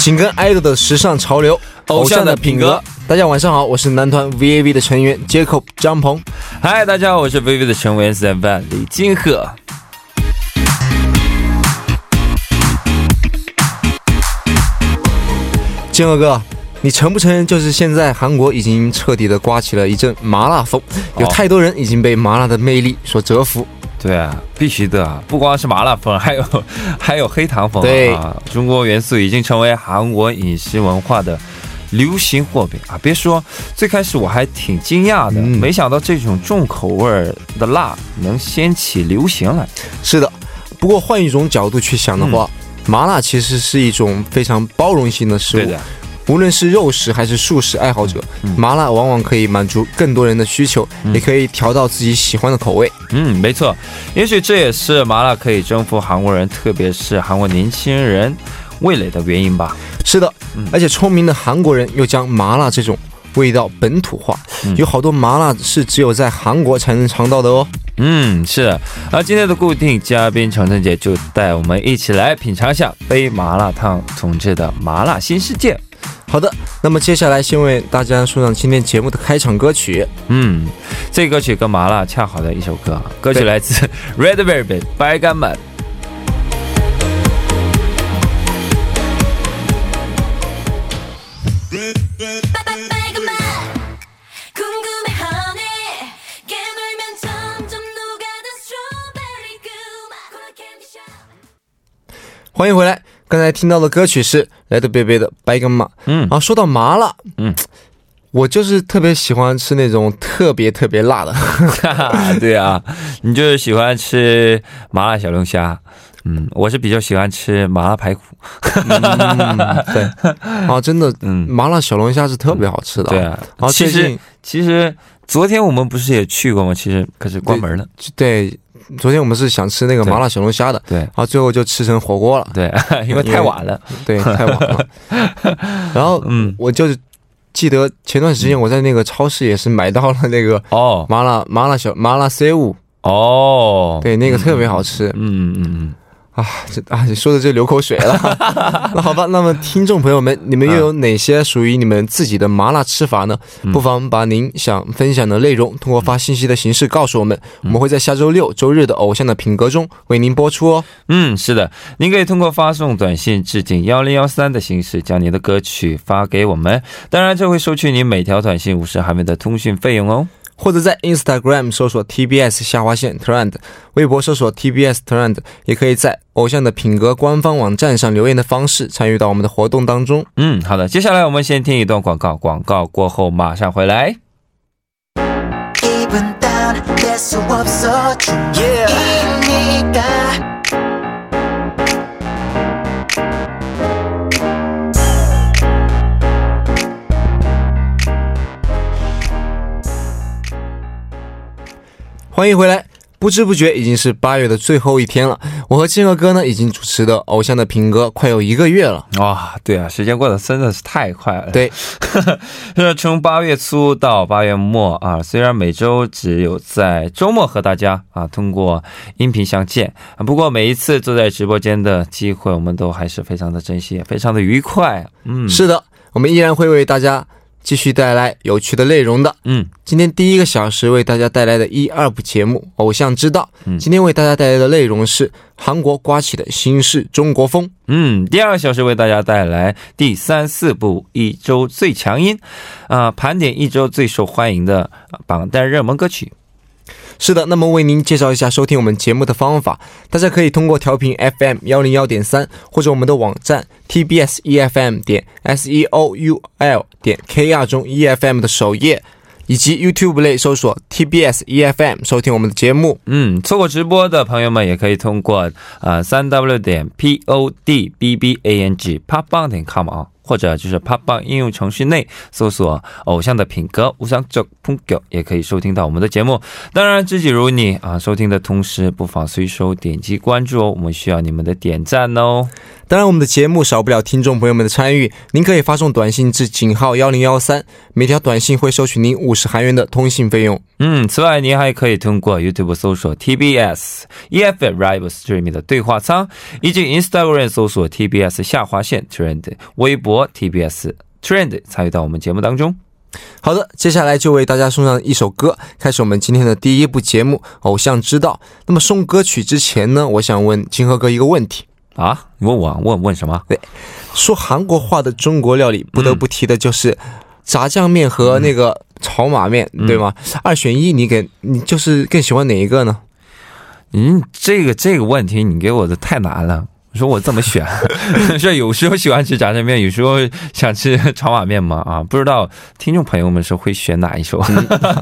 紧跟 idol 的时尚潮流，偶像的品格。大家晚上好，我是男团 VAV 的成员 Jacob 张鹏。嗨，大家好，我是 VAV 的成员 Seven 李金赫。金赫哥，你承不承认，就是现在韩国已经彻底的刮起了一阵麻辣风，有太多人已经被麻辣的魅力所折服。对啊，必须的啊！不光是麻辣风，还有 还有黑糖风对啊！中国元素已经成为韩国饮食文化的流行货品啊！别说最开始我还挺惊讶的，嗯没想到这种重口味儿的辣能掀起流行来。是的，不过换一种角度去想的话，麻辣其实是一种非常包容性的食物。对的，无论是肉食还是素食爱好者，麻辣往往可以满足更多人的需求，也可以调到自己喜欢的口味。嗯，没错，也许这也是麻辣可以征服韩国人，特别是韩国年轻人味蕾的原因吧。是的，而且聪明的韩国人又将麻辣这种味道本土化，有好多麻辣是只有在韩国才能尝到的哦。嗯，是的。而今天的固定嘉宾程程姐就带我们一起来品尝一下被麻辣烫统治的麻辣新世界。好的，那么接下来先为大家送上今天节目的开场歌曲。嗯，这歌曲干嘛了？恰好的一首歌，歌曲来自 Red Velvet 白干满。欢迎回来，刚才听到的歌曲是来自贝贝的《白干麻》。嗯然后，说到麻辣，嗯，我就是特别喜欢吃那种特别特别辣的。对啊，你就是喜欢吃麻辣小龙虾。嗯，我是比较喜欢吃麻辣排骨。对，啊，真的，嗯，麻辣小龙虾是特别好吃的。对，啊。然后其实其实昨天我们不是也去过吗？其实可是关门了。对，昨天我们是想吃那个麻辣小龙虾的，对然后最后就吃成火锅了。对，因为太晚了。对，太晚了。然后，嗯，我就是记得前段时间我在那个超市也是买到了那个哦麻辣麻辣小麻辣 C 五，哦，对，那个特别好吃。嗯嗯嗯。啊，这啊，你说的这流口水了。那好吧，那么听众朋友们，你们又有哪些属于你们自己的麻辣吃法呢？嗯不妨把您想分享的内容通过发信息的形式告诉我们，嗯我们会在下周六、周日的偶像的品格中为您播出哦。嗯，是的，您可以通过发送短信至井幺零幺三的形式，将您的歌曲发给我们。当然，这会收取您每条短信五十韩元的通讯费用哦。或者在 Instagram 搜索 TBS 下划线 Trend，微博搜索 TBS Trend，也可以在偶像的品格官方网站上留言的方式参与到我们的活动当中。嗯，好的，接下来我们先听一段广告，广告过后马上回来。기분 欢迎回来。不知不觉已经是八月的最后一天了，我和金河哥呢已经主持的《偶像的品格》快有一个月了。哇，对啊，时间过得真的是太快了。对，是从八月初到八月末啊，虽然每周只有在周末和大家啊通过音频相见，啊不过每一次坐在直播间的机会，我们都还是非常的珍惜，也非常的愉快。嗯，是的，我们依然会为大家继续带来有趣的内容的。嗯，今天第一个小时为大家带来的一二部节目《偶像之道》，嗯今天为大家带来的内容是韩国刮起的新式中国风。嗯，第二个小时为大家带来第三四部一周最强音，啊、盘点一周最受欢迎的啊榜单热门歌曲。是的，那么为您介绍一下收听我们节目的方法，大家可以通过调频 FM 幺零幺点三，或者我们的网站 TBS EFM 点 S E O U L 点 K R 中 EFM 的首页，以及 YouTube 类搜索 TBS EFM 收听我们的节目。嗯，错过直播的朋友们也可以通过呃三 w 点 p o d b b a n g popbang 点 com 啊，或者就是 p o p b 应用程序内搜索“偶像的品格”无相这 pun 교也可以收听到我们的节目。当然，知己如你啊，收听的同时不妨随手点击关注哦，我们需要你们的点赞哦。当然，我们的节目少不了听众朋友们的参与。您可以发送短信至井号幺零幺三，每条短信会收取您五十韩元的通信费用。嗯，此外，您还可以通过 YouTube 搜索 TBS EFM Live Streaming 的对话舱，以及 Instagram 搜索 TBS 下划线 Trend，微博 TBS Trend 参与到我们节目当中。好的，接下来就为大家送上一首歌，开始我们今天的第一部节目《偶像之道》。那么送歌曲之前呢，我想问金河哥一个问题：啊，你问我问问什么？对说韩国话的中国料理，不得不提的就是炸酱面和那个炒马面，对吗？二选一，你给你就是更喜欢哪一个呢？嗯，这个这个问题你给我的太难了。我说我怎么选？是有时候喜欢吃炸酱面，有时候想吃炒碗面嘛？啊，不知道听众朋友们是会选哪一首，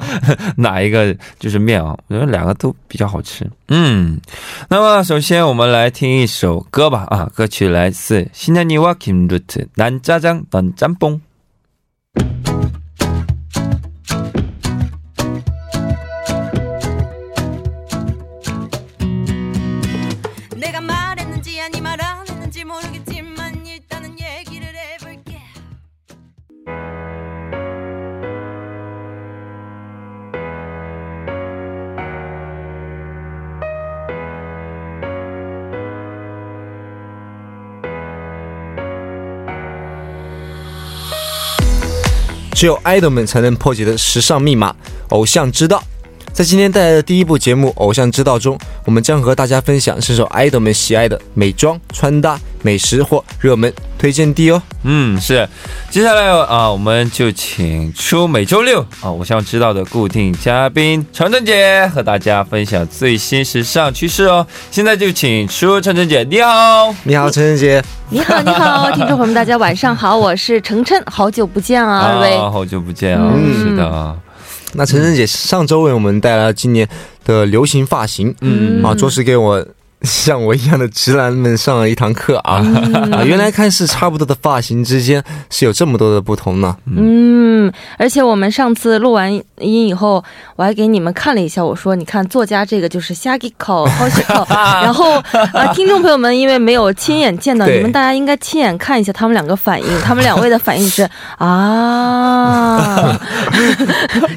哪一个就是面啊？我觉得两个都比较好吃。嗯，那么首先我们来听一首歌吧。啊，歌曲来自新疆尼瓦 Kim Root 南炸酱南짬 뽕。 只有爱豆们才能破解的时尚密码》，偶像之道。在今天带来的第一部节目《偶像之道》中，我们将和大家分享深受爱豆们喜爱的美妆、穿搭、美食或热门推荐地哦。嗯，是。接下来啊，我们就请出每周六啊，偶像之道的固定嘉宾程程姐和大家分享最新时尚趋势哦。现在就请出程程姐，你好。你好，陈晨姐。你好，你好，听众朋友们，大家晚上好，我是程琛，好久不见啊，二位。啊，好久不见啊，嗯是的，那陈晨姐上周为我们带来了今年的流行发型，嗯。啊，着实给我像我一样的直男们上了一堂课啊！啊，原来看似差不多的发型之间是有这么多的不同呢。嗯，而且我们上次录完音以后，我还给你们看了一下，我说你看作家这个就是瞎给口、好喜口，然后啊，听众朋友们因为没有亲眼见到，你们大家应该亲眼看一下他们两个反应，他们两位的反应是啊，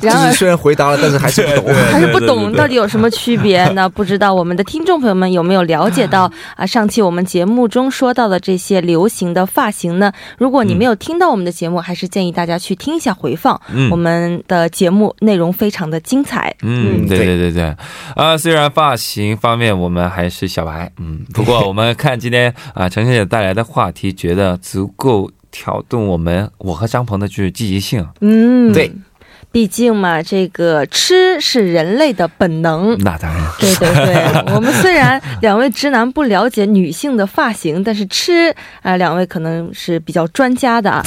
然而就是虽然回答了，但是还是不懂。还是不懂到底有什么区别呢？不知道我们的听众朋友们有没有了解到啊？上期我们节目中说到的这些流行的发型呢？如果你没有听到我们的节目，还是建议大家去听一下回放。嗯我们的节目内容非常的精彩。嗯，对对对对对，啊，虽然发型方面我们还是小白，嗯，不过我们看今天啊，陈小姐带来的话题，觉得足够挑动我们我和张鹏的就是积极性。嗯，对。毕竟嘛，这个吃是人类的本能。那当然，对对对，我们虽然两位直男不了解女性的发型，但是吃啊、呃两位可能是比较专家的啊。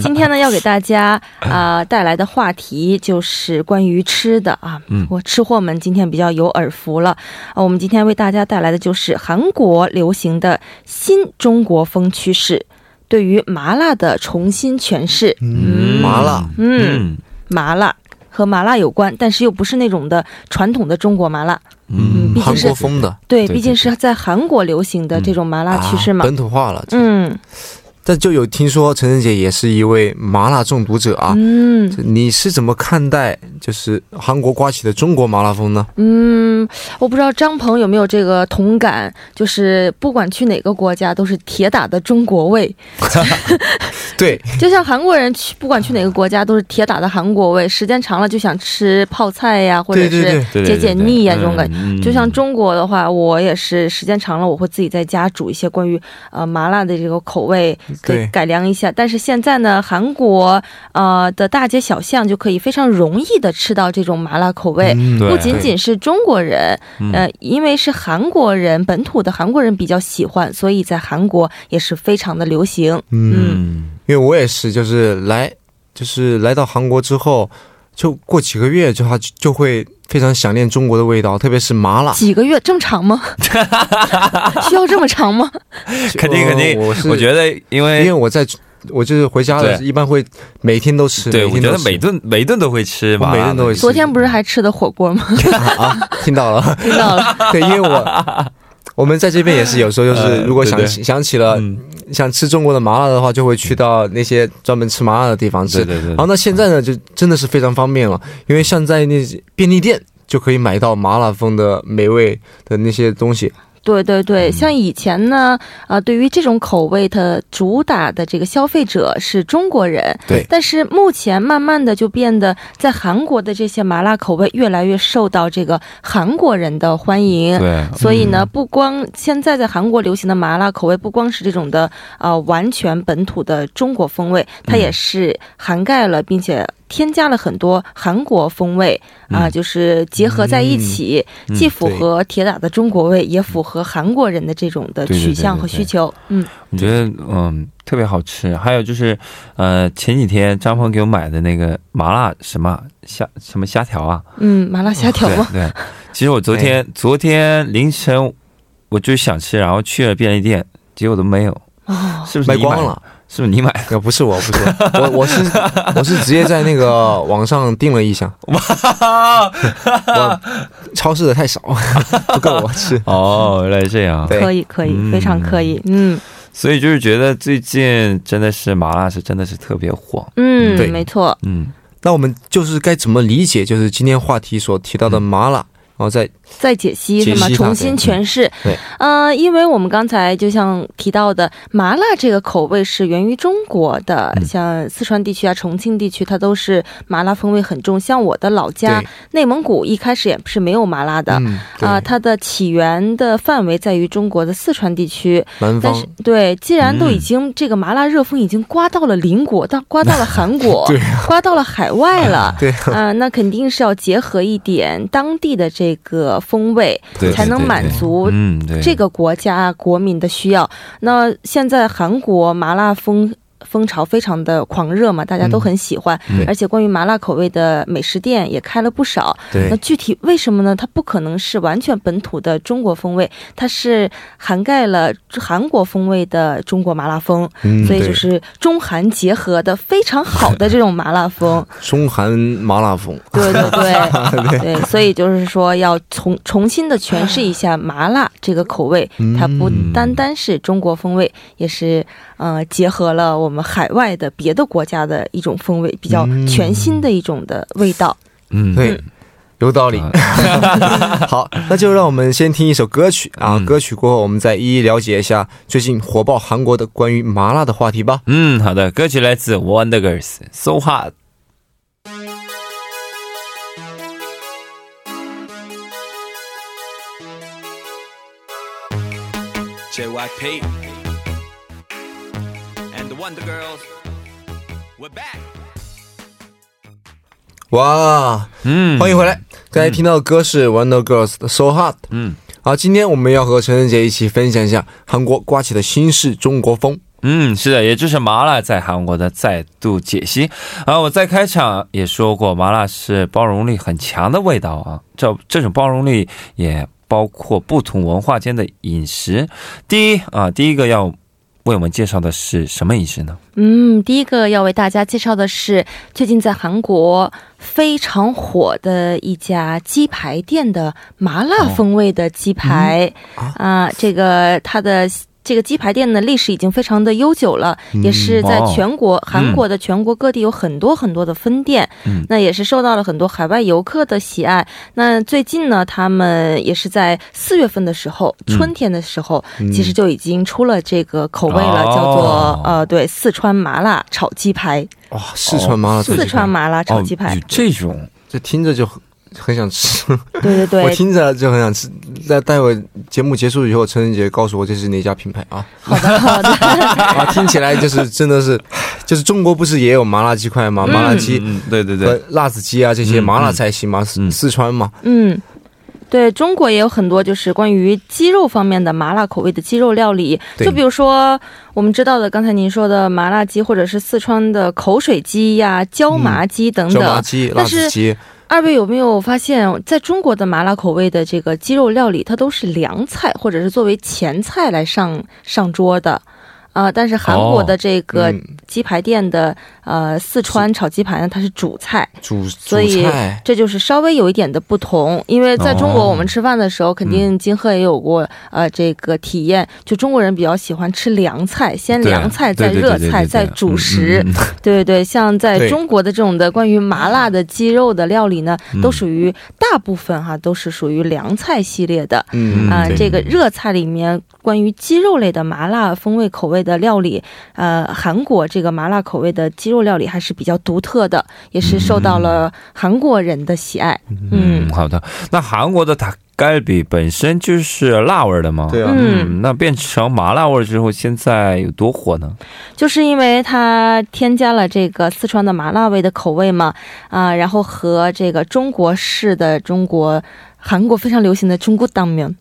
今天呢，要给大家啊、带来的话题就是关于吃的啊。嗯我吃货们今天比较有耳福了啊。我们今天为大家带来的就是韩国流行的新中国风趋势，对于麻辣的重新诠释。嗯，麻辣，嗯，麻辣和麻辣有关，但是又不是那种的传统的中国麻辣。嗯毕竟是韩国风的对，毕竟是在韩国流行的这种麻辣趋势嘛。啊本土化了。嗯但就有听说陈晨姐也是一位麻辣中毒者啊。嗯你是怎么看待就是韩国刮起的中国麻辣风呢？嗯，我不知道张鹏有没有这个同感，就是不管去哪个国家，都是铁打的中国味。对，就像韩国人去，不管去哪个国家，都是铁打的韩国味，时间长了就想吃泡菜呀，或者是解解腻呀这种感觉。觉就像中国的话，我也是时间长了，我会自己在家煮一些关于呃麻辣的这个口味，对改良一下。但是现在呢，韩国呃的大街小巷就可以非常容易的吃到这种麻辣口味。嗯不仅仅是中国人，嗯呃，因为是韩国人本土的韩国人比较喜欢，所以在韩国也是非常的流行。嗯，嗯因为我也是，就是来，就是来到韩国之后，就过几个月就他就会非常想念中国的味道，特别是麻辣。几个月这么长吗？需要这么长吗？肯定肯定，我是我觉得因为因为为我在我就是回家的，对一般会每天都吃。对，我觉得每顿每顿都会吃我麻辣，每顿都会吃。昨天不是还吃的火锅吗？啊，听到了。听到了，对，因为我我们在这边也是有时候就是呃如果想对对想起了嗯，想吃中国的麻辣的话，就会去到那些专门吃麻辣的地方吃。对对对然后那现在呢，就真的是非常方便了，因为像在那些便利店就可以买到麻辣风的美味的那些东西。对对对，像以前呢，啊、对于这种口味它主打的这个消费者是中国人，对。但是目前慢慢的就变得，在韩国的这些麻辣口味越来越受到这个韩国人的欢迎。对，所以呢，不光现在在韩国流行的麻辣口味，不光是这种的呃完全本土的中国风味，它也是涵盖了并且添加了很多韩国风味啊、嗯就是结合在一起，嗯既符合铁打的中国味，也符合韩国人的这种的取向和需求。嗯，我觉得嗯特别好吃。还有就是，呃，前几天张鹏给我买的那个麻辣什么虾什么虾条啊，嗯，麻辣虾条吗？对对。其实我昨天 昨天凌晨我就想吃，然后去了便利店，结果都没有，哦，是不是卖光了？是不是你买的？呃，不是我，不是我，我我是 我是直接在那个网上订了一箱，我超市的太少，不够我吃。哦，原来是这样。可以可以，嗯非常可以。嗯所以就是觉得最近真的是麻辣是真的是特别火。嗯，对没错。嗯，那我们就是该怎么理解，就是今天话题所提到的麻辣，然后再再解析是吗？重新诠释。对，呃，因为我们刚才就像提到的，麻辣这个口味是源于中国的，嗯像四川地区啊、重庆地区，它都是麻辣风味很重。像我的老家内蒙古，一开始也是没有麻辣的。嗯，啊、对它的起源的范围在于中国的四川地区，南方但是对，既然都嗯已经、这个麻辣热风已经刮到了邻国，到刮到了韩国，对刮到了海外了，对啊、那肯定是要结合一点当地的这个风味，才能满足这个国家国民的需要。那现在韩国麻辣风。风潮非常的狂热嘛，大家都很喜欢，嗯而且关于麻辣口味的美食店也开了不少。那具体为什么呢？它不可能是完全本土的中国风味，它是涵盖了韩国风味的中国麻辣风，嗯所以就是中韩结合的非常好的这种麻辣风。中韩麻辣风。对对对 对，所以就是说要重重新的诠释一下麻辣这个口味，它不单单是中国风味，也是呃结合了我们海外的别的国家的一种风味，比较全新的一种的味道。嗯，对，有道理。好，那就让我们先听一首歌曲啊，嗯歌曲过后我们再一一了解一下最近火爆韩国的关于麻辣的话题吧。嗯，好的，歌曲来自 Wonder Girls，So Hot。JYP Wonder Girls. We're back. 哇，嗯，欢迎回来！刚才听到的歌是 Wonder Girls 的 So Hot。嗯好，今天我们要和陈晨杰一起分享一下韩国刮起的新式中国风。嗯，是的，也就是麻辣在韩国的再度解析。啊，我在开场也说过，麻辣是包容力很强的味道啊。这这种包容力也包括不同文化间的饮食。第一啊，第一个要为我们介绍的是什么仪式呢？嗯，第一个要为大家介绍的是最近在韩国非常火的一家鸡排店的麻辣风味的鸡排啊、这个它的。这个鸡排店呢，历史已经非常的悠久了，也是在全国、韩国的全国各地有很多很多的分店，嗯。那也是受到了很多海外游客的喜爱。那最近呢，他们也是在四月份的时候，嗯。春天的时候，其实就已经出了这个口味了，哦。叫做呃，对，四川麻辣炒鸡排，哇，四川麻辣炒鸡排，四川麻辣炒鸡排，哦，这种这听着就很很想吃。对对对，我听着就很想吃。在待会节目结束以后，陈晨杰告诉我这是哪家品牌啊？好的好的，啊，听起来就是真的是，就是中国不是也有麻辣鸡块吗？麻辣鸡嗯，对对对，辣子鸡啊这些嗯麻辣菜系嘛，四嗯四川嘛，嗯。对中国也有很多就是关于鸡肉方面的麻辣口味的鸡肉料理，就比如说我们知道的刚才您说的麻辣鸡，或者是四川的口水鸡呀、椒麻鸡等等。椒麻鸡、辣但是子鸡，二位有没有发现，在中国的麻辣口味的这个鸡肉料理，它都是凉菜或者是作为前菜来上上桌的。啊、但是韩国的这个嗯。鸡排店的、呃四川炒鸡排呢，它是主菜，主主所以这就是稍微有一点的不同。因为在中国，哦。我们吃饭的时候，肯定金鹤也有过、呃这个体验，就中国人比较喜欢吃凉菜，先凉菜，再热菜，再主食。嗯嗯嗯。对对对，像在中国的这种的关于麻辣的鸡肉的料理呢，嗯。都属于大部分哈都是属于凉菜系列的。嗯啊、对。这个热菜里面关于鸡肉类的麻辣风味口味的料理，呃，韩国这个麻辣口味的鸡肉料理还是比较独特的，也是受到了韩国人的喜爱。嗯，好的，那韩国的它盖比本身就是辣味的吗？对啊，嗯那变成麻辣味之后，现在有多火呢？就是因为它添加了这个四川的麻辣味的口味嘛，啊，然后和这个中国式的中国、韩国非常流行的中国大面。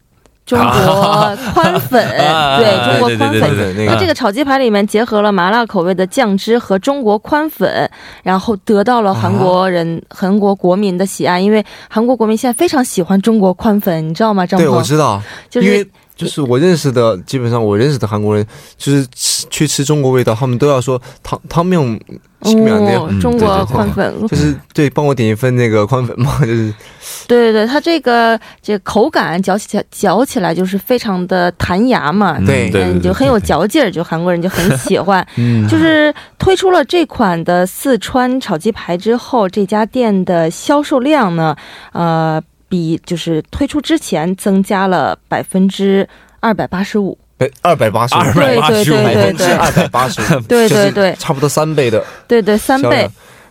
中国宽粉，对中国宽粉，它，这个炒鸡排里面结合了麻辣口味的酱汁和中国宽粉，然后得到了韩国人、韩国国民的喜爱。因为韩国国民现在非常喜欢中国宽粉，你知道吗？张对，我知道，就是就是我认识的，基本上我认识的韩国人，就是吃去吃中国味道，他们都要说汤汤面西面那样，哦，中国宽粉，就是对，帮我点一份那个宽粉嘛，就是对对对，它这个这口感嚼起来嚼起来就是非常的弹牙嘛，对对，就很有嚼劲儿，就韩国人就很喜欢。就是推出了这款的四川炒鸡排之后，这家店的销售量呢，呃，比就是推出之前增加了百分之二百八十五。二百八十五，285对对对对百分之对二百八十五，对对对差不多三倍的对对，三倍。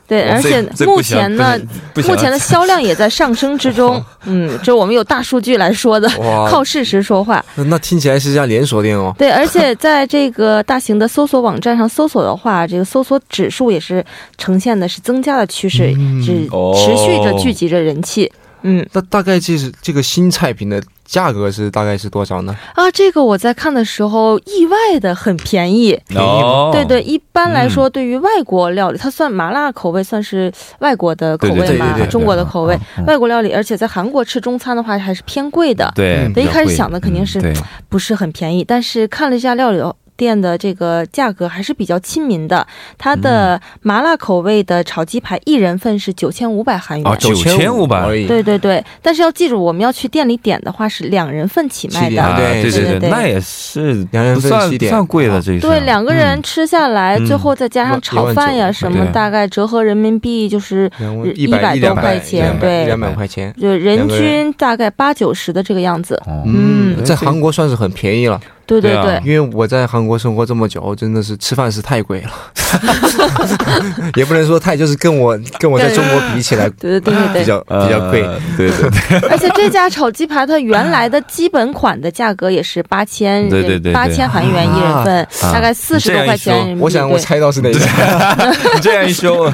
对，而且目前呢，目前的销量也在上升之中。嗯，这我们有大数据来说的，靠事实说话。那那听起来是家连锁店哦。对，而且在这个大型的搜索网站上搜索的话，这个搜索指数也是呈现的是增加的趋势，是哦持续着聚集着人气。嗯那大概这是这个新菜品的价格是大概是多少呢？啊，这个我在看的时候意外的很便宜。哦，对对，一般来说，对于外国料理，它算麻辣口味，算是外国的口味嘛对对对对，中国的口味嗯。嗯外国料理，而且在韩国吃中餐的话还是偏贵的，对嗯，一开始想的肯定是不是很便宜。但是看了一下料理店的这个价格还是比较亲民的，它的麻辣口味的炒鸡排一人份是九千五百韩元。哦9500而已。对对对，但是要记住，我们要去店里点的话是两人份起卖的。啊，对对对，对对那也是两人不算份起点。算贵的，这对，两个人嗯。吃下来，嗯最后再加上炒饭呀什么，大概折合人民币就是一百多块钱，对。两，百块钱。就人均大概八九十的这个样子。哦。嗯。在韩国算是很便宜了，对对对啊对，因为我在韩国生活这么久，真的是吃饭是太贵了，也不能说太，就是跟我跟我在中国比起来 对对对对对。比较比较贵。呃对对对，而且这家炒鸡排它原来的基本款的价格也是八千，对对对对八千韩元一人份，啊大概四十多块钱人民币。我想我猜到是哪家，你这样一说，我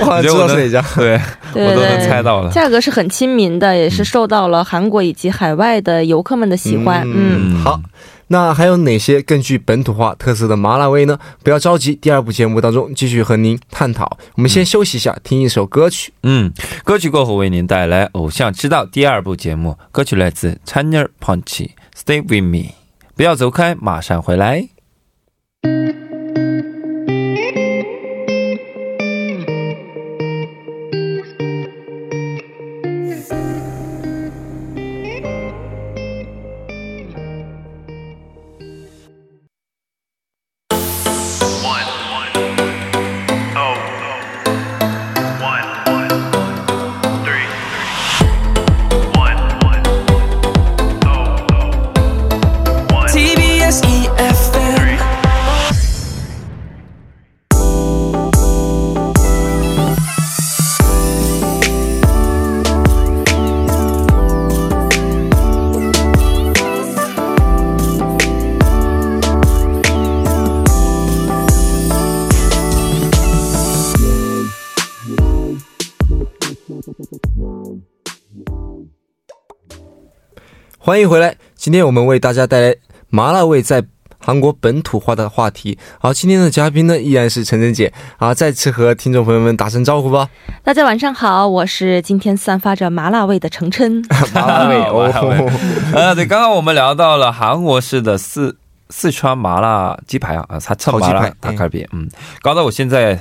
我好像知道是哪家。对，对我都猜到了。价格是很亲民的，也是受到了韩国以及海外的游客们的喜欢。嗯，嗯好，那还有哪些更具本土化特色的麻辣味呢？不要着急，第二部节目当中继续和您探讨。我们先休息一下，听一首歌曲。嗯，歌曲过后为您带来《偶像知道》第二部节目，歌曲来自 China Punch，《Stay with Me》，不要走开，马上回来。欢迎回来，今天我们为大家带来麻辣味在韩国本土化的话题。好，今天的嘉宾呢依然是陈晨姐啊，再次和听众朋友们打声招呼吧。大家晚上好，我是今天散发着麻辣味的程琛。麻辣味麻辣味哦，呃，对，刚刚我们聊到了韩国式的四四川麻辣鸡排啊，啊，它炒鸡麻辣排大卡比，嗯，搞得我现在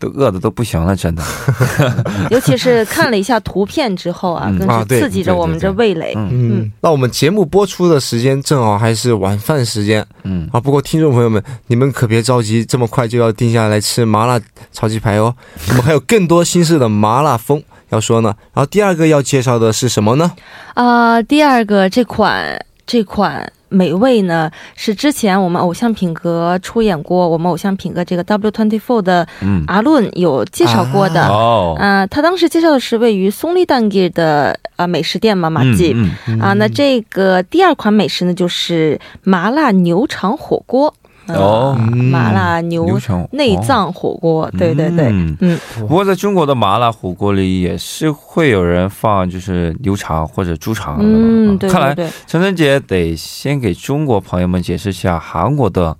都饿的都不行了，真的。尤其是看了一下图片之后啊，嗯更是刺激着我们这味蕾。嗯嗯，那我们节目播出的时间正好还是晚饭时间嗯，啊。不过听众朋友们，你们可别着急，这么快就要定下来吃麻辣炒鸡排哦。我们还有更多新式的麻辣风要说呢。然后第二个要介绍的是什么呢？啊、第二个这款这款美味呢，是之前我们偶像品格出演过我们偶像品格这个 W Twenty Four 的嗯，阿论有介绍过的。哦，啊、他当时介绍的是位于松利丹吉的啊、美食店嘛，马嗯记、嗯啊。那这个第二款美食呢，就是麻辣牛肠火锅。呃哦麻辣牛内脏火锅，对对对，嗯嗯不过在中国的麻辣火锅里也是会有人放就是牛肠或者猪肠的嗯，看来对对。陈晨姐得先给中国朋友们解释一下韩国的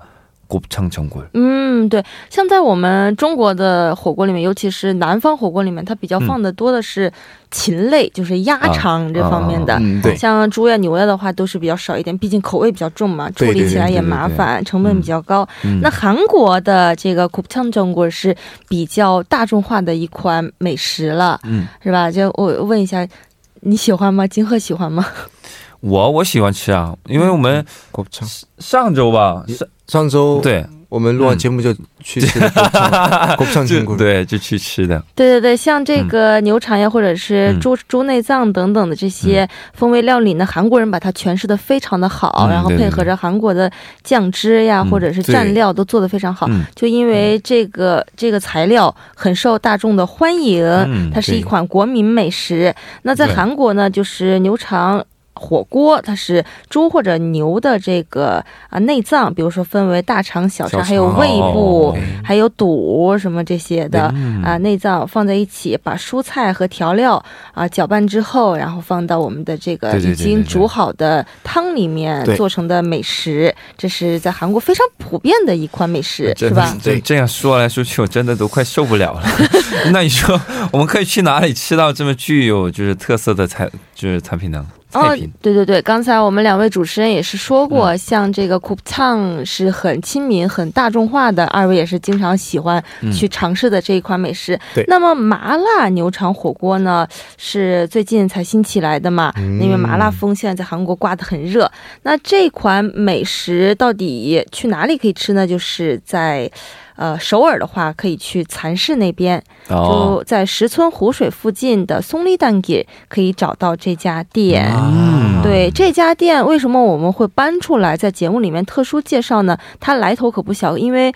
곱창 전골。 嗯，对，像在我们中国的火锅里面，尤其是南方火锅里面，它比较放的多的是禽类，就是鸭肠这方面的。嗯，对，像猪呀、牛呀的话，都是比较少一点，毕竟口味比较重嘛，处对对理起来也对对对麻烦，成本比较高。嗯那韩国的这个 곱창 전골是比较大众化的一款美食了，嗯，是吧？就我问一下，你喜欢吗？金鹤喜欢吗？我我喜欢吃啊，因为我们곱창。上周吧，上 上周对。我们录完节目就去吃，上节目对就去吃的。对对对，像这个牛肠呀，或者是猪猪内脏等等的这些风味料理呢，韩国人把它诠释的非常的好，然后配合着韩国的酱汁呀，或者是蘸料都做的非常好。就因为这个这个材料很受大众的欢迎，它是一款国民美食。那在韩国呢，就是牛肠。火锅它是猪或者牛的这个啊内脏，比如说分为大肠、小肠，还有胃部，哦还有肚什么这些的。嗯啊，内脏放在一起，把蔬菜和调料啊搅拌之后，然后放到我们的这个对对对已经煮好的汤里面做成的美食，这是在韩国非常普遍的一款美食，是吧？这这样说来说去，我真的都快受不了了。那你说，我们可以去哪里吃到这么具有就是特色的菜，就是产品呢？菜品？对对对，刚才我们两位主持人也是说过，嗯像这个 k u p t a n 是很亲民、很大众化的，二位也是经常喜欢嗯去尝试的这一款美食。对那么麻辣牛肠火锅呢，是最近才兴起来的嘛？嗯因为麻辣风现在在韩国刮得很热。那这款美食到底去哪里可以吃呢？就是在。呃，首尔的话可以去蚕市那边，哦，就在石村湖水附近的松利蛋给可以找到这家店。嗯，对这家店，为什么我们会搬出来在节目里面特殊介绍呢？它来头可不小，因为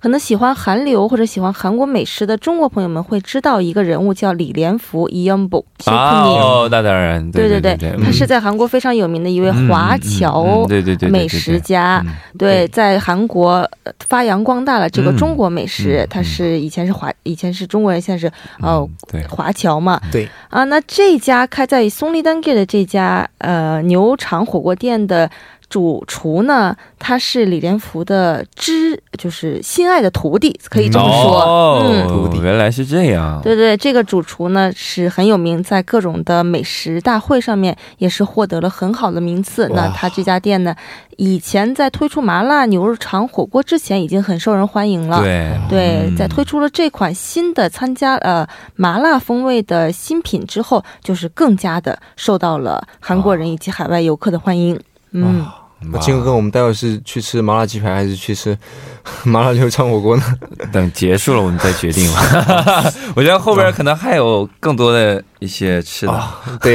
可能喜欢韩流或者喜欢韩国美食的中国朋友们会知道一个人物叫李连福伊恩布啊，哦，那当然，对对对，嗯他是在韩国非常有名的一位华侨嗯嗯嗯对对对美食家。嗯对，在韩国呃发扬光大了这个嗯中国美食。嗯他是以前是华，以前是中国人，现在是呃嗯对，华侨嘛。对啊，那这家开在松林丹街的这家呃牛肠火锅店的主厨呢，他是李连福的知，就是心爱的徒弟，可以这么说。嗯。哦，原来是这样。对对，这个主厨呢是很有名，在各种的美食大会上面也是获得了很好的名次。那他这家店呢，以前在推出麻辣牛肉肠火锅之前已经很受人欢迎了。对对，嗯在推出了这款新的参加呃麻辣风味的新品之后，就是更加的受到了韩国人以及海外游客的欢迎。嗯，那金哥哥，我们待会是去吃麻辣鸡排还是去吃 麻辣牛肠火锅呢？等结束了我们再决定吧。我觉得后边可能还有更多的一些吃的。对，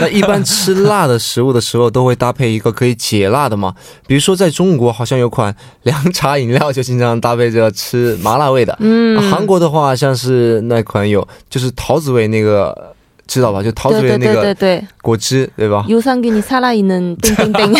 那一般吃辣的食物的时候都会搭配一个可以解辣的嘛，比如说在中国好像有款凉茶饮料就经常搭配着吃麻辣味的，嗯，韩国的话像是那款有就是桃子味那个。知道吧？就桃子那个果汁，对吧？油上给你擦了一弄，叮叮叮。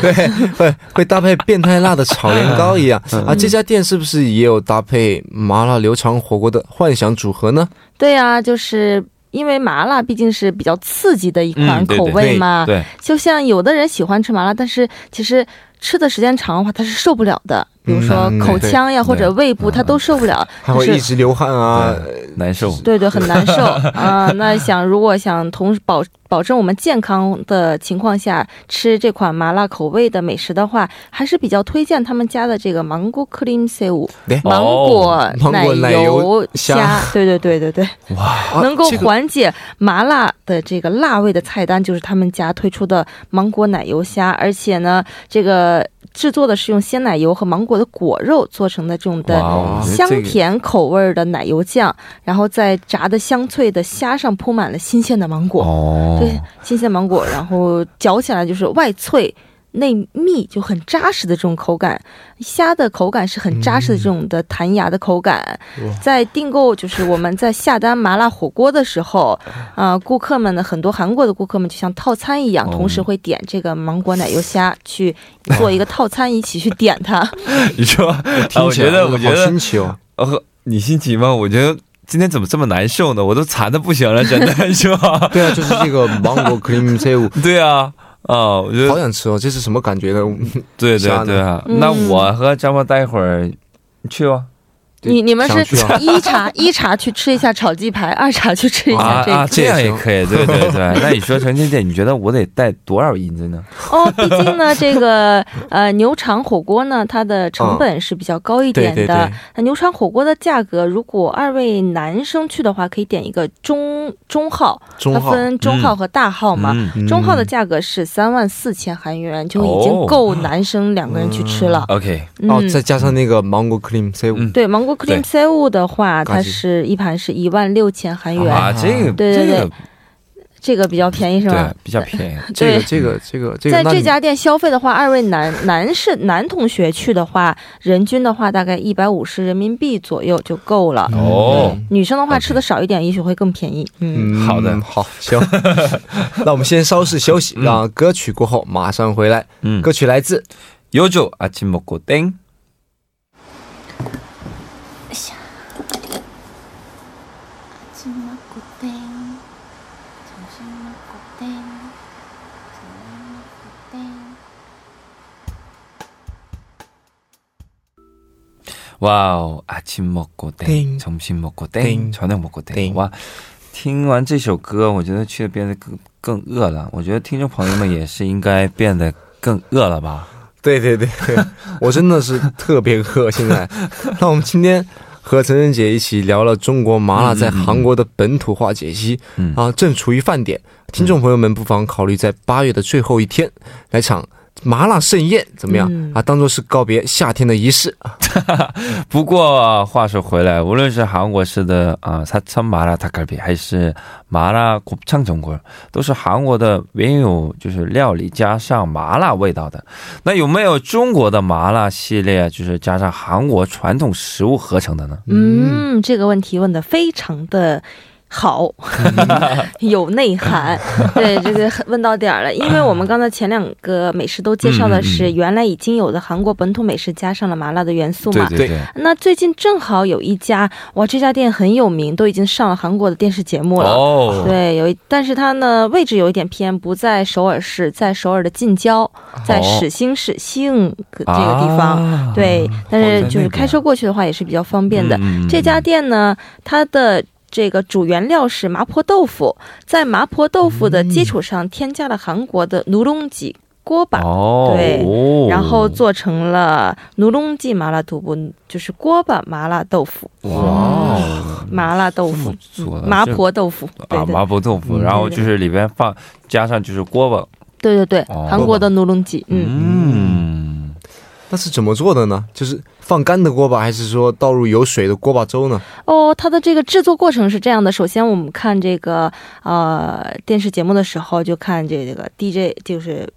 对，会会搭配变态辣的炒年糕一样 啊！这家店是不是也有搭配麻辣牛肠火锅的幻想组合呢？对呀，就是因为麻辣毕竟是比较刺激的一款口味嘛。对，就像有的人喜欢吃麻辣，但是其实。吃的时间长的话，他是受不了的。比如说嗯口腔呀，或者胃部，对他都受不了。还会就是一直流汗啊，难受。对对，很难受啊、那想如果想同保保证我们健康的情况下吃这款麻辣口味的美食的话，还是比较推荐他们家的这个芒果 cream 새우对芒果奶芒果奶油虾，对对对对对，哇能够缓解麻辣的这个辣味的菜单，就是他们家推出的芒果奶油虾，而且呢，这个制作的是用鲜奶油和芒果的果肉做成的这种的香甜口味的奶油酱，然后在炸的香脆的虾上铺满了新鲜的芒果，哦，对，新鲜芒果，然后嚼起来就是外脆。内密就很扎实的这种口感，虾的口感是很扎实的这种的弹牙的口感。在订购就是我们在下单麻辣火锅的时候，啊、顾客们呢，很多韩国的顾客们就像套餐一样，哦同时会点这个芒果奶油虾去做一个套餐，一起去点它。你说，啊听起来我觉得，我觉好得新奇哦。呃，你新奇吗？我觉得今天怎么这么难受呢？我都馋的不行了，真的 是吧？对啊，就是这个芒果 cream 새 우， 对啊，啊，我觉得好想吃哦，这是什么感觉呢？对对 对啊。嗯那我和张博待会儿去吧。你你们是一茶一茶去吃一下炒鸡排，二茶去吃一下这个。啊啊，这样也可以，对对对。那你说陈姐姐，你觉得我得带多少银子呢？哦，毕竟呢，这个呃牛肠火锅呢，它的成本是比较高一点的。对对对那牛肠火锅的价格，如果二位男生去的话，可以点一个中中号，中号它分中号和大号嘛。中号的价格是三万四千韩元，就已经够男生两个人去吃了。，OK，嗯哦，再加上那个芒果 cream 새 우， 嗯对芒果 Cleanse 五的话，它是一盘是一万六千韩元。啊，这个，对对对，这个比较便宜是吧？比较便宜。这个这个这个在这家店消费的话，二位男男士 男同学去的话，人均的话大概一百五十人民币左右就够了。哦，女生的话吃的少一点，也许会更便宜。嗯，好的，好行，那我们先稍事休息，让歌曲过后马上回来。嗯，歌曲来自 Yojo 阿金木古丁。哇哦，아침먹고 땡 땡，점심먹고 땡 땡，저녁먹고 땡 땡。哇，听完这首歌，我觉得去的变得更更饿了。我觉得听众朋友们也是应该变得更饿了吧？对对对，对我真的是特别饿。现在，那我们今天和陈晨姐一起聊了中国麻辣在韩国的本土化解析，嗯啊，正处于饭点，听众朋友们不妨考虑在八月的最后一天来场 麻辣盛宴，怎么样、嗯啊？当做是告别夏天的仪式。不过话说回来，无论是韩国式的啊사천麻辣닭갈비，还是麻辣곱창전골，都是韩国的原有就是料理加上麻辣味道的。那有没有中国的麻辣系列，就是加上韩国传统食物合成的呢？嗯，这个问题问的非常的。 好，有内涵。对，这个问到点儿了，因为我们刚才前两个美食都介绍的是原来已经有的韩国本土美食加上了麻辣的元素嘛。对对，那最近正好有一家，哇，这家店很有名，都已经上了韩国的电视节目了。哦，对，有一，但是它呢位置有一点偏，不在首尔市，在首尔的近郊，在始兴市兴这个地方。啊对，但是就是开车过去的话也是比较方便的。嗯这家店呢，它的这个主原料是麻婆豆腐，在麻婆豆腐的基础上添加了韩国的炉龙记锅巴，对，然后做成了炉龙记麻辣豆腐，就是锅巴麻辣豆腐。哇，麻辣豆腐，麻婆豆腐啊，麻婆豆腐，然后就是里边放加上就是锅巴，对对对，韩国的炉隆记，嗯。嗯。那是怎么做的呢？就是放干的锅巴，还是说倒入有水的锅巴粥呢？哦，它的这个制作过程是这样的。首先，我们看这个呃电视节目的时候，就看这个 DJ 就是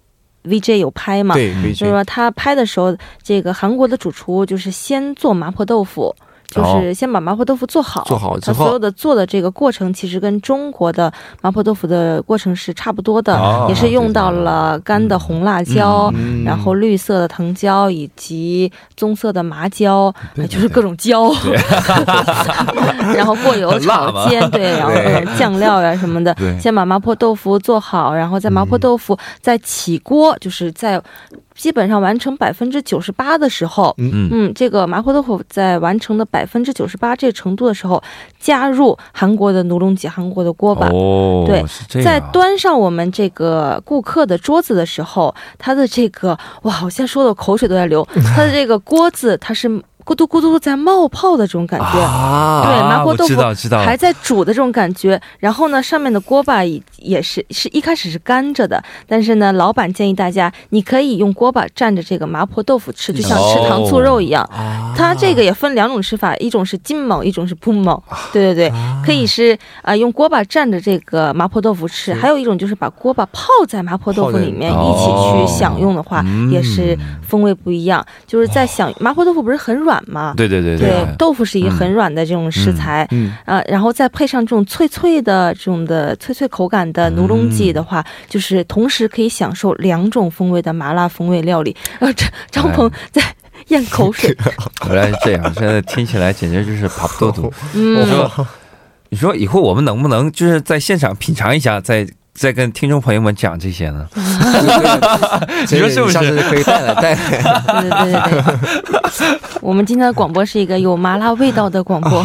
VJ 有拍嘛，对，可以就是说他拍的时候，这个韩国的主厨就是先做麻婆豆腐。就是先把麻婆豆腐做好，做好之后他所有的做的这个过程，其实跟中国的麻婆豆腐的过程是差不多的，哦也是用到了干的红辣椒，嗯然后绿色的藤椒以及棕色的麻椒，哎就是各种椒，然后过油炒煎，对，然后酱料呀什么的，先把麻婆豆腐做好，然后在麻婆豆腐再起锅，就是在基本上完成百分之九十八的时候，嗯嗯，这个麻婆豆腐在完成的百分之九十八这程度的时候，加入韩国的奴隆吉、韩国的锅巴。哦，对在端上我们这个顾客的桌子的时候，它的这个哇，我现在说的口水都在流。它的这个锅子，它是咕嘟咕嘟在冒泡的这种感觉。啊，对麻婆豆腐还在煮的这种感觉，然后呢，上面的锅巴也也是是一开始是干着的，但是呢，老板建议大家，你可以用锅巴蘸着这个麻婆豆腐吃，就像吃糖醋肉一样。啊它这个也分两种吃法，一种是金毛，一种是扑毛。对对对，可以是啊、呃用锅巴蘸着这个麻婆豆腐吃，还有一种就是把锅巴泡在麻婆豆腐里面一起去享用的话，嗯也是风味不一样。就是在享麻婆豆腐不是很软吗？对对对对，豆腐是一个很软的这种食材，嗯啊，然后再配上这种脆脆的这种的脆脆口感的奴龙记的话，就是同时可以享受两种风味的麻辣风味料理。然后张张鹏在咽口水，原来是这样，现在听起来简直就是爬不豆豆。嗯你，说，你说以后我们能不能就是在现场品尝一下，再再跟听众朋友们讲这些呢？你说是不是下次可以带来带来。对对对对对，我们今天的广播是一个有麻辣味道的广播。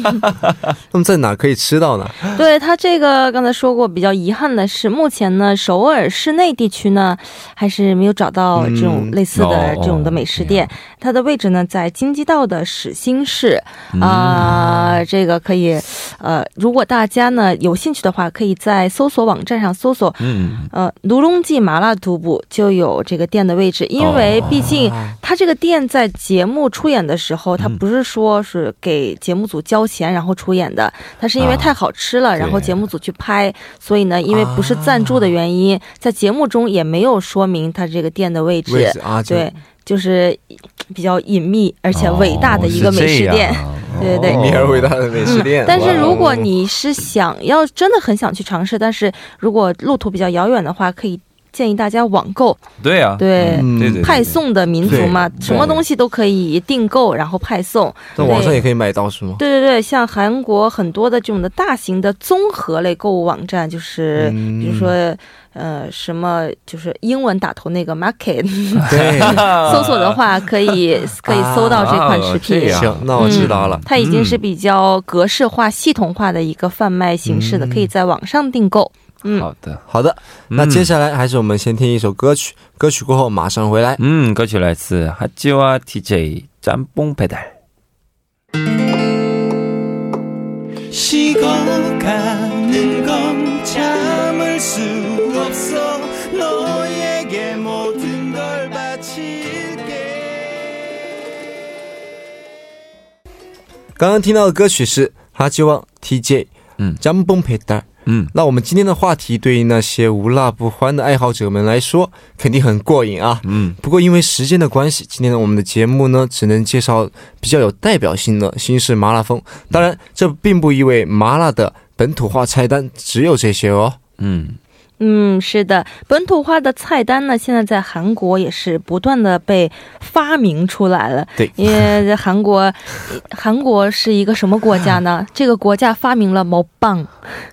那么在哪可以吃到呢？对他这个刚才说过，比较遗憾的是，目前呢，首尔市内地区呢，还是没有找到这种嗯类似的哦这种的美食店。哦它的位置呢，在京畿道的始兴市嗯啊、这个可以，呃，如果大家呢有兴趣的话，可以在搜索网站上搜索。嗯，呃，卢龙记麻辣独步就有这个店的位置，因为毕竟他这个店在节目出演的时候，它嗯不是说是给节目组交钱然后出演的，它是因为啊。太好吃了，然后节目组去拍，所以呢，因为不是赞助的原因，在节目中也没有说明他这个店的位置，位置啊，对，就是比较隐秘而且伟大的一个美食店。对对对米尔伟大的美食店。嗯但是如果你是想要真的很想去尝试，但是如果路途比较遥远的话，可以建议大家网购。对啊，对，嗯对对对，派送的民族嘛，什么东西都可以订购，然后派送。在网上也可以买到是吗？对对对，像韩国很多的这种的大型的综合类购物网站，就是、嗯比如说呃什么，就是英文打头那个 market，对，搜索的话可以 可以搜到这款食品。行，那我知道了。它已经是比较格式化、系统化的一个贩卖形式的，嗯可以在网上订购。嗯，好的，好的，那嗯接下来还是我们先听一首歌曲，歌曲过后马上回来。嗯，歌曲来自哈基哇 TJ 짬뽕배달。 식어가는 건 참을 수 없어 너에게 모든 걸 바칠게 刚刚听到的歌曲是哈基旺 TJ，嗯张崩佩达。 嗯，那我们今天的话题对于那些无辣不欢的爱好者们来说，肯定很过瘾啊。嗯，不过因为时间的关系，今天的我们的节目呢，只能介绍比较有代表性的新式麻辣风。当然，这并不意味麻辣的本土化菜单只有这些哦。嗯，嗯，是的，本土化的菜单呢，现在在韩国也是不断的被发明出来了。对因为在韩国，韩国是一个什么国家呢？这个国家发明了毛棒，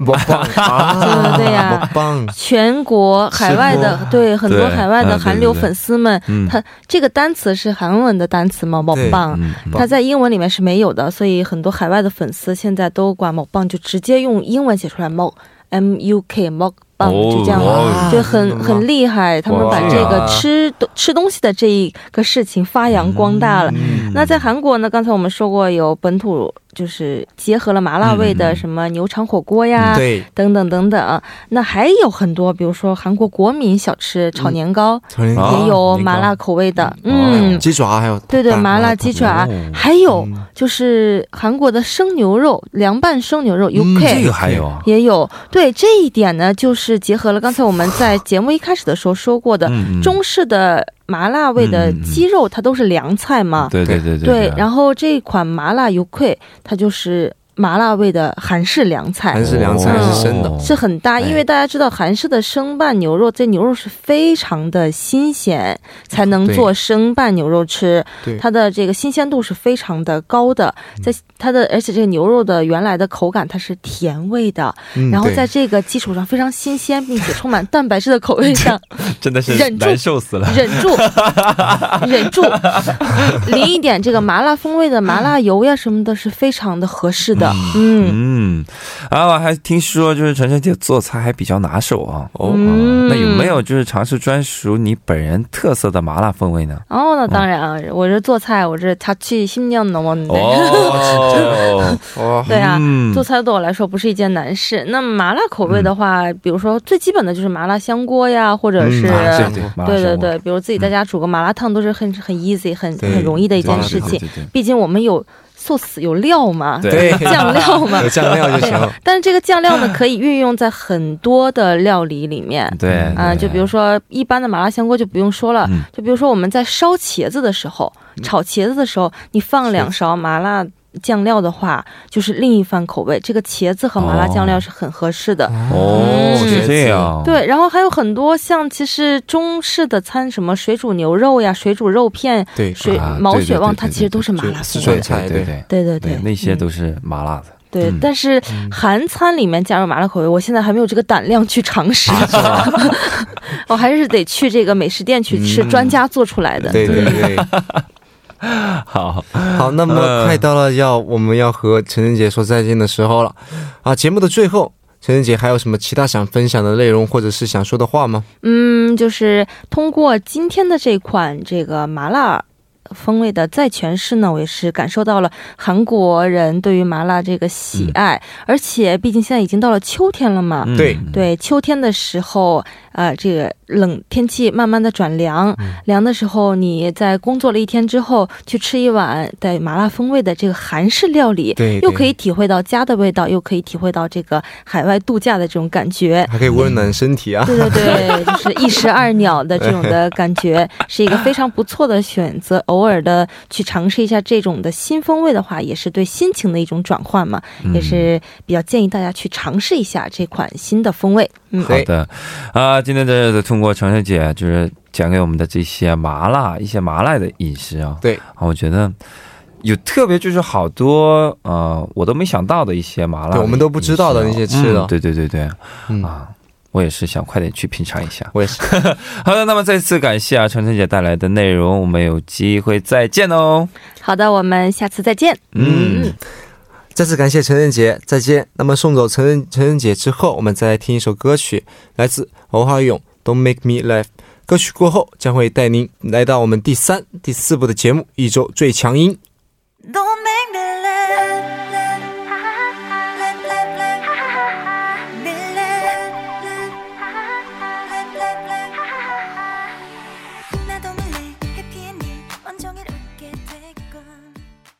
我棒 啊！对对呀！全国海外的对很多海外的韩流粉丝们，嗯他这个单词是韩文的单词嘛，毛对棒。嗯，它在英文里面是没有的，所以很多海外的粉丝现在都管某棒就直接用英文写出来 mo m u k mo 棒哦就这样，哇就很很厉害。他们把这个吃东吃东西的这一个事情发扬光大了。嗯那在韩国呢，刚才我们说过有本土，就是结合了麻辣味的什么牛肠火锅呀，对，等等等等。那还有很多，比如说韩国国民小吃炒年糕，啊也有麻辣口味的，嗯嗯。鸡爪还有对对，麻辣鸡爪。哦，还有嗯。就是韩国的生牛肉，凉拌生牛肉嗯 UK、这个还有啊，也有。对这一点呢，就是结合了刚才我们在节目一开始的时候说过的，中式的麻辣味的鸡肉，它都是凉菜嘛。对对对对，后然后这一款麻辣油溃，它就是麻辣味的韩式凉菜，韩式凉菜嗯。是生的，是很大，哎。因为大家知道韩式的生拌牛肉，这牛肉是非常的新鲜，才能做生拌牛肉吃。对，它的这个新鲜度是非常的高的，在它的而且这个牛肉的原来的口感它是甜味的，嗯然后在这个基础上非常新鲜，并且充满蛋白质的口味上，真的是忍住难受死了。忍住，忍住，淋一点这个麻辣风味的麻辣油呀什么的，是非常的合适的。嗯，嗯，啊，我还听说就是晨晨姐做菜还比较拿手啊。哦嗯那有没有就是尝试专属你本人特色的麻辣风味呢？哦，那当然啊，我这做菜，我这他去心娘넘었는데 哦，哇，对啊，嗯做菜对我来说不是一件难事。那麻辣口味的话，比如说最基本的就是麻辣香锅呀，或者是、嗯啊对对麻辣香锅对对对，比如自己在家煮个麻辣烫，都是很很 easy、很对很容易的一件对事情。对对对毕竟我们有 Sauce 有料嘛，对对，酱料嘛 有。酱料就行。但是这个酱料呢，可以运用在很多的料理里面。对啊、就比如说一般的麻辣香锅就不用说了，嗯就比如说我们在烧茄子的时候，炒茄子的时候，你放两勺麻辣酱料的话，就是另一番口味。这个茄子和麻辣酱料是很合适的。哦，嗯是这样，对，然后还有很多像其实中式的餐，什么水煮牛肉呀、水煮肉片、对，水啊毛血旺，它其实都是麻辣四川风味。菜对对对对对对，那些都是麻辣的。对，嗯但是韩餐里面加入麻辣口味，我现在还没有这个胆量去尝试，我还是得去这个美食店去吃嗯专家做出来的。对对对。好，好，那么呃快到了要我们要和陈晨姐说再见的时候了啊！节目的最后，陈晨姐还有什么其他想分享的内容，或者是想说的话吗？嗯，就是通过今天的这款这个麻辣。风味的再诠释呢，我也是感受到了韩国人对于麻辣这个喜爱，而且毕竟现在已经到了秋天了嘛，嗯对对，秋天的时候，呃，这个冷天气慢慢的转凉，凉的时候，你在工作了一天之后，去吃一碗带麻辣风味的这个韩式料理，对，又可以体会到家的味道，又可以体会到这个海外度假的这种感觉。还可以温暖身体啊。对对对，就是一石二鸟的这种的感觉，是一个非常不错的选择。偶尔的去尝试一下这种的新风味的话，也是对心情的一种转换嘛，也是比较建议大家去尝试一下这款新的风味。嗯，好的，啊，今天的通过程程姐就是讲给我们的这些麻辣一些麻辣的饮食啊，对。啊，我觉得有特别就是好多呃我都没想到的一些麻辣对我们都不知道的那些吃的。嗯对对对对。嗯，啊。我也是想快点去品尝一下。我也是。好的，那么再次感谢啊，程程姐带来的内容，我们有机会再见哦。好的，我们下次再见。嗯，再次感谢陈仁杰，再见。那么送走陈仁陈仁杰之后，我们再来听一首歌曲，来自欧哈勇《Don't Make Me Laugh》。歌曲过后将会带您来到我们第三、第四部的节目《一周最强音》。Don't